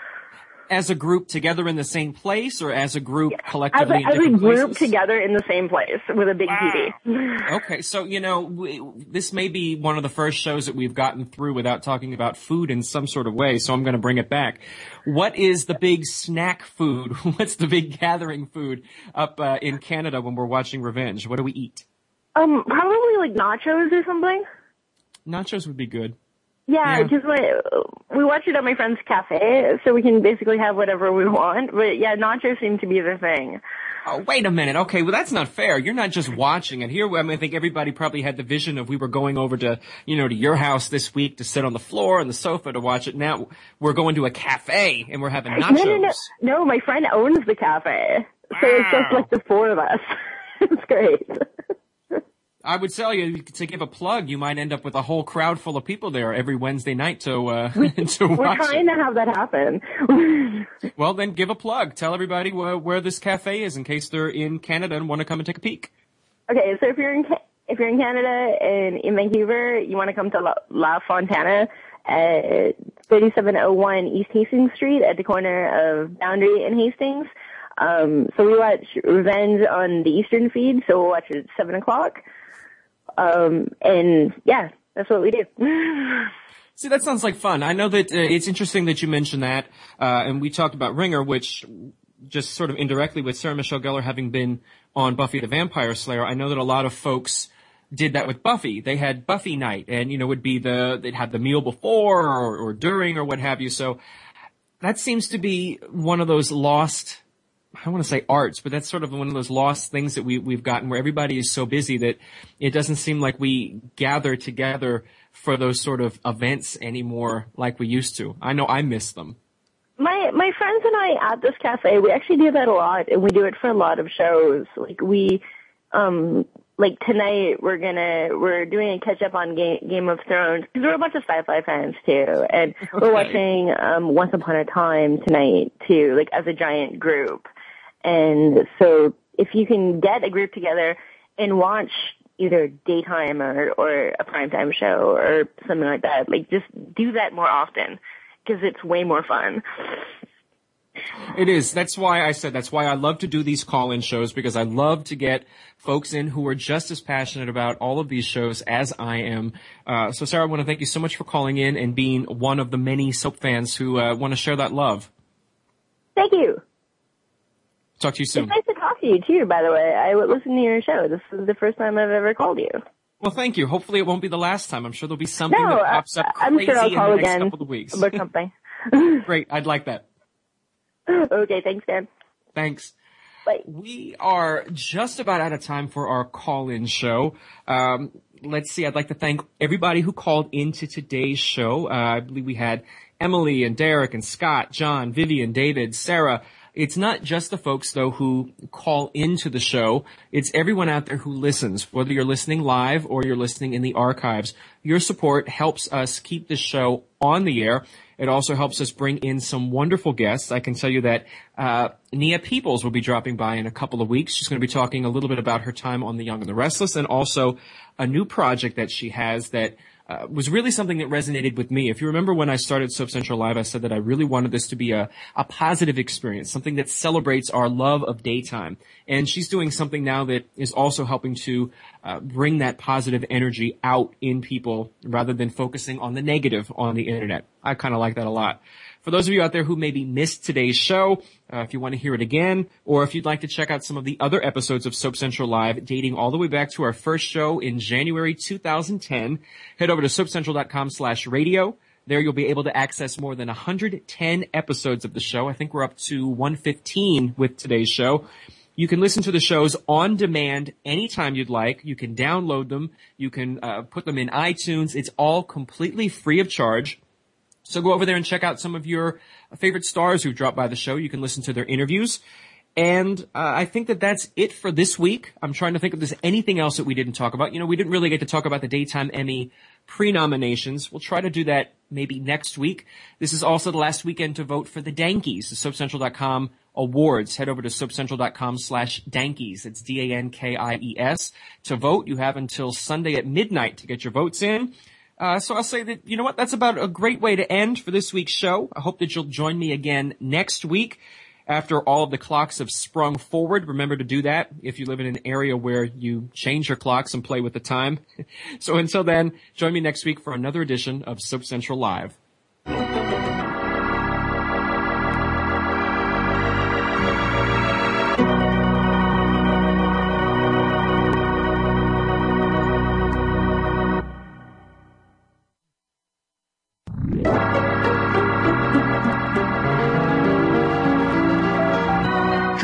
As a group together in the same place or as a group As collectively a, in as a group places? together in the same place with a big TV. Okay, so you know, we, this may be one of the first shows that we've gotten through without talking about food in some sort of way. So I'm going to bring it back. What is the big snack food? What's the big gathering food up uh, in Canada when we're watching Revenge? What do we eat? Um, probably like nachos or something. Nachos would be good. Yeah, Yeah. because we watch it at my friend's cafe, so we can basically have whatever we want. But yeah, nachos seem to be the thing. Oh, wait a minute. Okay, well that's not fair. You're not just watching it. Here, I, mean, I think everybody probably had the vision of we were going over to, you know, to your house this week to sit on the floor and the sofa to watch it. Now we're going to a cafe and we're having nachos. No, no, no, no. My friend owns the cafe, so it's just like the four of us. it's great. I would tell you to give a plug. You might end up with a whole crowd full of people there every Wednesday night to uh, to We're watch. trying it. to have that happen. Well, then give a plug. Tell everybody where, where this cafe is in case they're in Canada and want to come and take a peek. okay, so if you're in Ca- if you're in Canada and in Vancouver, you want to come to La, La Fontana at 3701 East Hastings Street at the corner of Boundary and Hastings. Um, so we watch Revenge on the Eastern feed, so we'll watch it at seven o'clock. Um, and yeah, that's what we do. See, that sounds like fun. I know that uh, it's interesting that you mentioned that, uh, and we talked about Ringer, which just sort of indirectly with Sarah Michelle Gellar having been on Buffy the Vampire Slayer, I know that a lot of folks did that with Buffy. They had Buffy night, and you know, would be the they'd have the meal before or, or during or what have you. So that seems to be one of those lost. I don't want to say arts, but that's sort of one of those lost things that we, we've gotten where everybody is so busy that it doesn't seem like we gather together for those sort of events anymore like we used to. I know I miss them. My my friends and I at this cafe, we actually do that a lot, and we do it for a lot of shows. Like we, um, like tonight we're gonna we're doing a catch up on Game, Game of Thrones because we're a bunch of sci-fi fans too, and we're watching um Once Upon a Time tonight too, like as a giant group. And so if you can get a group together and watch either daytime or or a primetime show or something like that, like just do that more often because it's way more fun. It is. That's why I said that's why I love to do these call-in shows because I love to get folks in who are just as passionate about all of these shows as I am. Uh, so Sarah, I want to thank you so much for calling in and being one of the many soap fans who uh, want to share that love. Thank you. Talk to you soon. It's nice to talk to you too, by the way. I would listen to your show. This is the first time I've ever called you. Well, thank you. Hopefully, it won't be the last time. I'm sure there'll be something No, that pops up I- I'm sure I'll call in the next again couple of weeks. about something. Great. I'd like that. okay, thanks, Dan. Thanks. Bye. We are just about out of time for our call-in show. Um, let's see. I'd like to thank everybody who called into today's show. Uh, I believe we had Emily and Derek and Scott, John, Vivian, David, Sarah. It's not just the folks though who call into the show. It's everyone out there who listens, whether you're listening live or you're listening in the archives. Your support helps us keep this show on the air. It also helps us bring in some wonderful guests. I can tell you that uh, Nia Peeples will be dropping by in a couple of weeks. She's going to be talking a little bit about her time on The Young and the Restless, and also a new project that she has that uh, was really something that resonated with me. If you remember when I started Soap Central Live, I said that I really wanted this to be a, a positive experience, something that celebrates our love of daytime. And she's doing something now that is also helping to uh, bring that positive energy out in people rather than focusing on the negative on the internet. I kind of like that a lot. For those of you out there who maybe missed today's show, uh, if you want to hear it again, or if you'd like to check out some of the other episodes of Soap Central Live dating all the way back to our first show in January 2010, head over to soapcentral.com slash radio. There you'll be able to access more than 110 episodes of the show. I think we're up to 115 with today's show. You can listen to the shows on demand anytime you'd like. You can download them. You can uh, put them in iTunes. It's all completely free of charge. So go over there and check out some of your favorite stars who've dropped by the show. You can listen to their interviews. And uh, I think that that's it for this week. I'm trying to think if there's anything else that we didn't talk about. You know, we didn't really get to talk about the Daytime Emmy pre-nominations. We'll try to do that maybe next week. This is also the last weekend to vote for the Dankies, the SoapCentral.com awards. Head over to SoapCentral.com slash Dankies. It's D-A-N-K-I-E-S. To vote, you have until Sunday at midnight to get your votes in. Uh, so I'll say that, you know what, that's about a great way to end for this week's show. I hope that you'll join me again next week after all of the clocks have sprung forward. Remember to do that if you live in an area where you change your clocks and play with the time. so until then, join me next week for another edition of Soap Central Live.